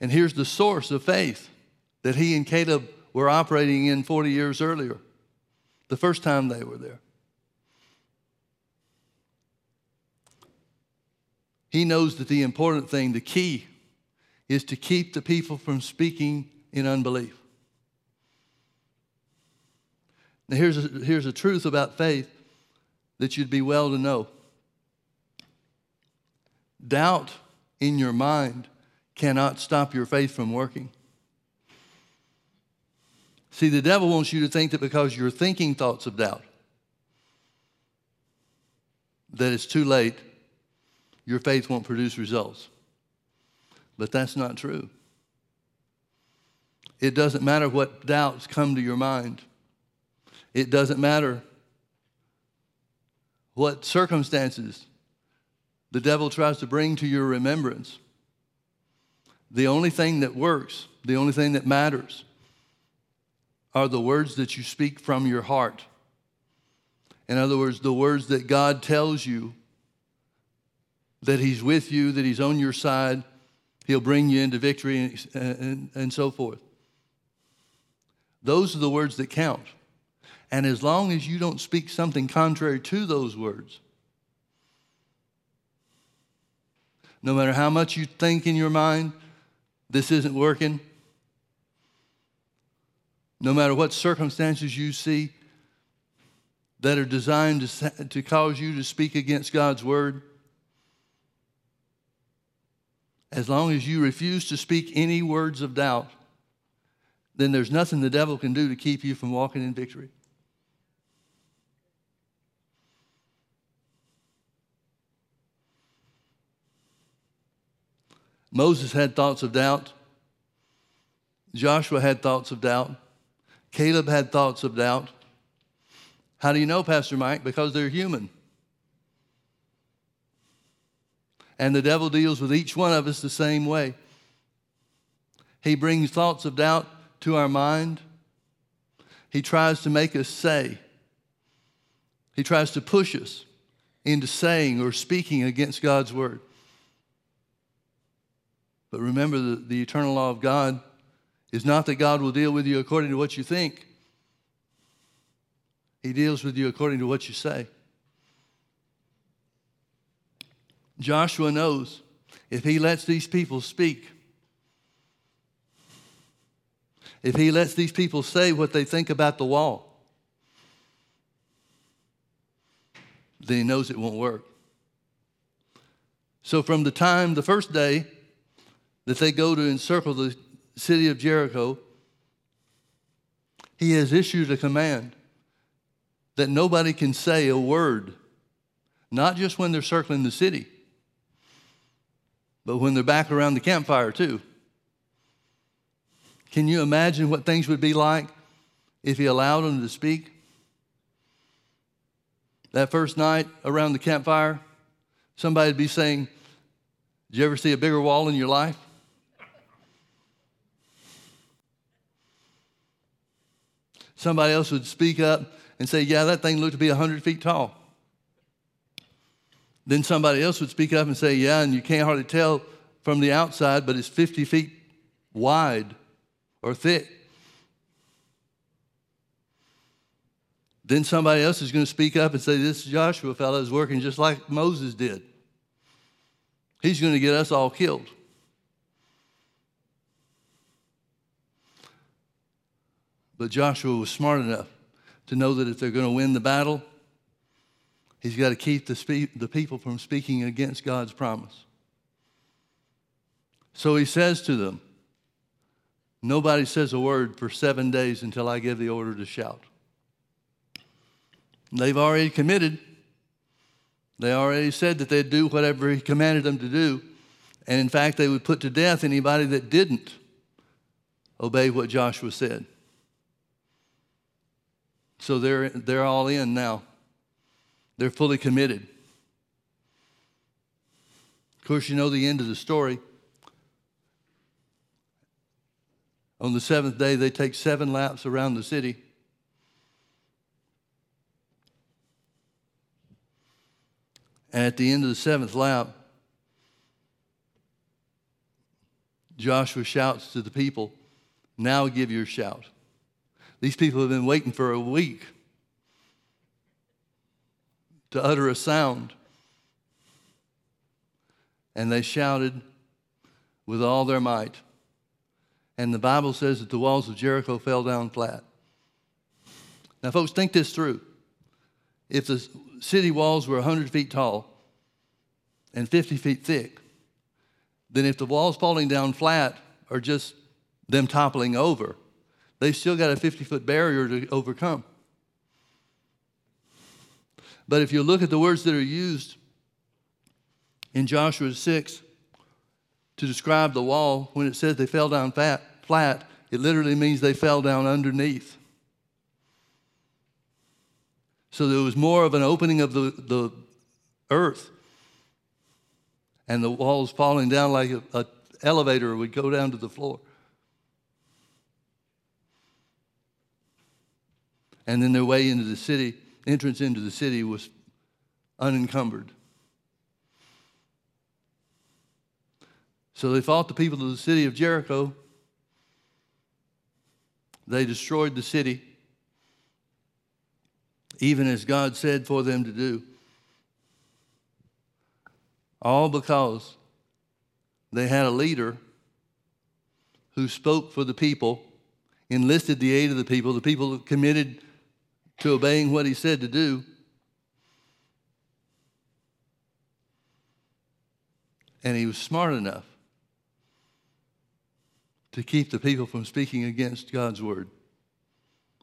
And here's the source of faith that he and Caleb were operating in 40 years earlier, the first time they were there. He knows that the important thing, the key, is to keep the people from speaking in unbelief. Now, here's a, here's a truth about faith that you'd be well to know doubt in your mind cannot stop your faith from working. See, the devil wants you to think that because you're thinking thoughts of doubt, that it's too late, your faith won't produce results. But that's not true. It doesn't matter what doubts come to your mind. It doesn't matter what circumstances the devil tries to bring to your remembrance. The only thing that works, the only thing that matters, are the words that you speak from your heart. In other words, the words that God tells you that He's with you, that He's on your side, He'll bring you into victory, and, and, and so forth. Those are the words that count. And as long as you don't speak something contrary to those words, no matter how much you think in your mind, this isn't working, no matter what circumstances you see that are designed to, to cause you to speak against God's word, as long as you refuse to speak any words of doubt, then there's nothing the devil can do to keep you from walking in victory. Moses had thoughts of doubt. Joshua had thoughts of doubt. Caleb had thoughts of doubt. How do you know, Pastor Mike? Because they're human. And the devil deals with each one of us the same way. He brings thoughts of doubt to our mind. He tries to make us say. He tries to push us into saying or speaking against God's word. But remember, the, the eternal law of God is not that God will deal with you according to what you think, He deals with you according to what you say. Joshua knows if he lets these people speak, if he lets these people say what they think about the wall, then he knows it won't work. So, from the time, the first day that they go to encircle the city of Jericho, he has issued a command that nobody can say a word, not just when they're circling the city, but when they're back around the campfire too. Can you imagine what things would be like if he allowed them to speak? That first night around the campfire, somebody would be saying, Did you ever see a bigger wall in your life? Somebody else would speak up and say, Yeah, that thing looked to be 100 feet tall. Then somebody else would speak up and say, Yeah, and you can't hardly tell from the outside, but it's 50 feet wide or thick. then somebody else is going to speak up and say, This Joshua fellow is working just like Moses did. He's going to get us all killed. But Joshua was smart enough to know that if they're going to win the battle, he's got to keep the, spe- the people from speaking against God's promise. So he says to them, Nobody says a word for seven days until I give the order to shout. They've already committed. They already said that they'd do whatever he commanded them to do. And in fact, they would put to death anybody that didn't obey what Joshua said. So they're, they're all in now. They're fully committed. Of course, you know the end of the story. On the seventh day, they take seven laps around the city. And at the end of the seventh lap, Joshua shouts to the people, Now give your shout. These people have been waiting for a week to utter a sound. And they shouted with all their might. And the Bible says that the walls of Jericho fell down flat. Now, folks, think this through. If the city walls were 100 feet tall and 50 feet thick, then if the walls falling down flat are just them toppling over, they've still got a 50 foot barrier to overcome. But if you look at the words that are used in Joshua 6 to describe the wall, when it says they fell down fat, flat, it literally means they fell down underneath. So there was more of an opening of the, the earth and the walls falling down like an elevator would go down to the floor. And then their way into the city, entrance into the city was unencumbered. So they fought the people of the city of Jericho. They destroyed the city, even as God said for them to do. All because they had a leader who spoke for the people, enlisted the aid of the people, the people committed to obeying what he said to do. And he was smart enough to keep the people from speaking against God's word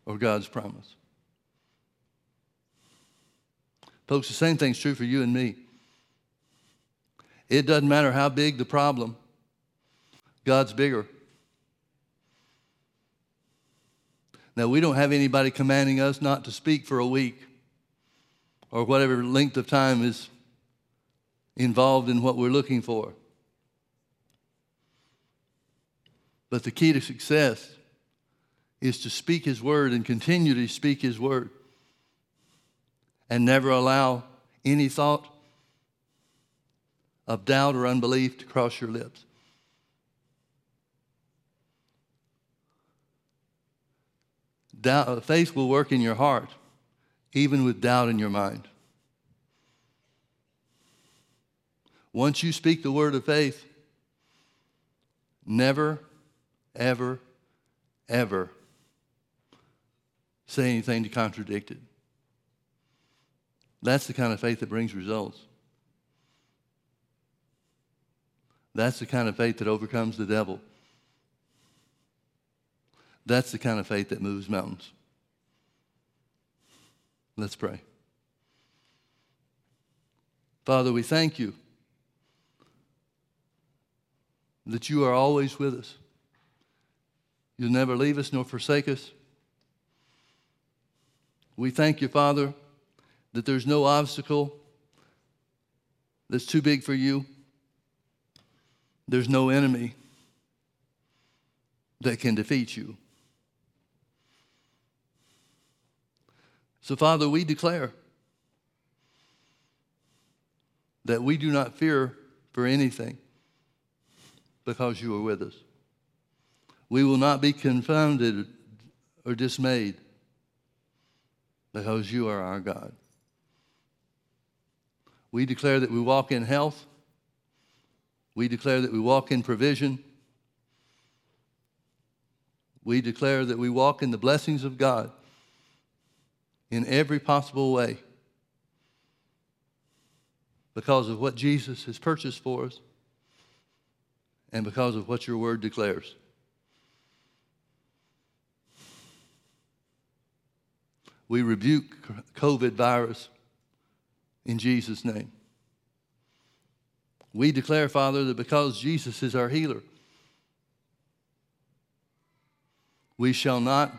or God's promise. Folks, the same thing's true for you and me. It doesn't matter how big the problem, God's bigger. Now, we don't have anybody commanding us not to speak for a week or whatever length of time is involved in what we're looking for. But the key to success is to speak His word and continue to speak His word and never allow any thought of doubt or unbelief to cross your lips. Doubt, uh, faith will work in your heart, even with doubt in your mind. Once you speak the word of faith, never, ever, ever say anything to contradict it. That's the kind of faith that brings results. That's the kind of faith that overcomes the devil. That's the kind of faith that moves mountains. Let's pray. Father, we thank you that you are always with us. You'll never leave us nor forsake us. We thank you, Father, that there's no obstacle that's too big for you. There's no enemy that can defeat you. So, Father, we declare that we do not fear for anything because you are with us. We will not be confounded or dismayed because you are our God. We declare that we walk in health. We declare that we walk in provision. We declare that we walk in the blessings of God in every possible way because of what Jesus has purchased for us and because of what your word declares. We rebuke COVID virus in Jesus' name. We declare, Father, that because Jesus is our healer, we shall not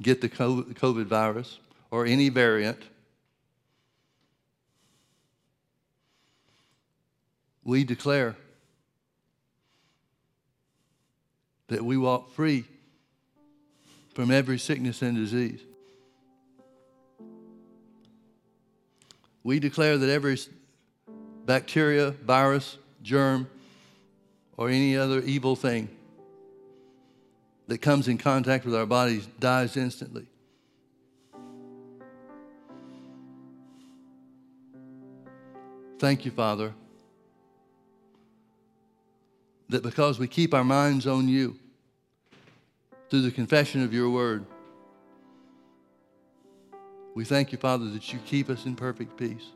get the COVID virus or any variant. We declare that we walk free from every sickness and disease. We declare that every bacteria, virus, germ, or any other evil thing that comes in contact with our bodies dies instantly. Thank you, Father, that because we keep our minds on you through the confession of your word, we thank you, Father, that you keep us in perfect peace.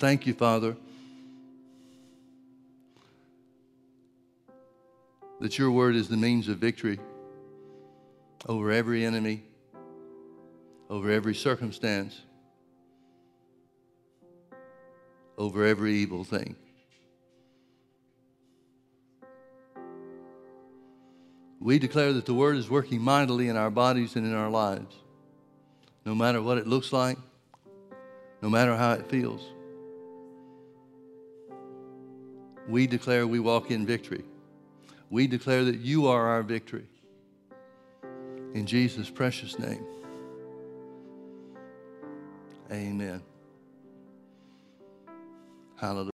Thank you, Father that your word is the means of victory over every enemy, over every circumstance, over every evil thing. We declare that the word is working mightily in our bodies and in our lives, no matter what it looks like, no matter how it feels. We declare we walk in victory we declare that you are our victory. In Jesus' precious name. Amen. Hallelujah.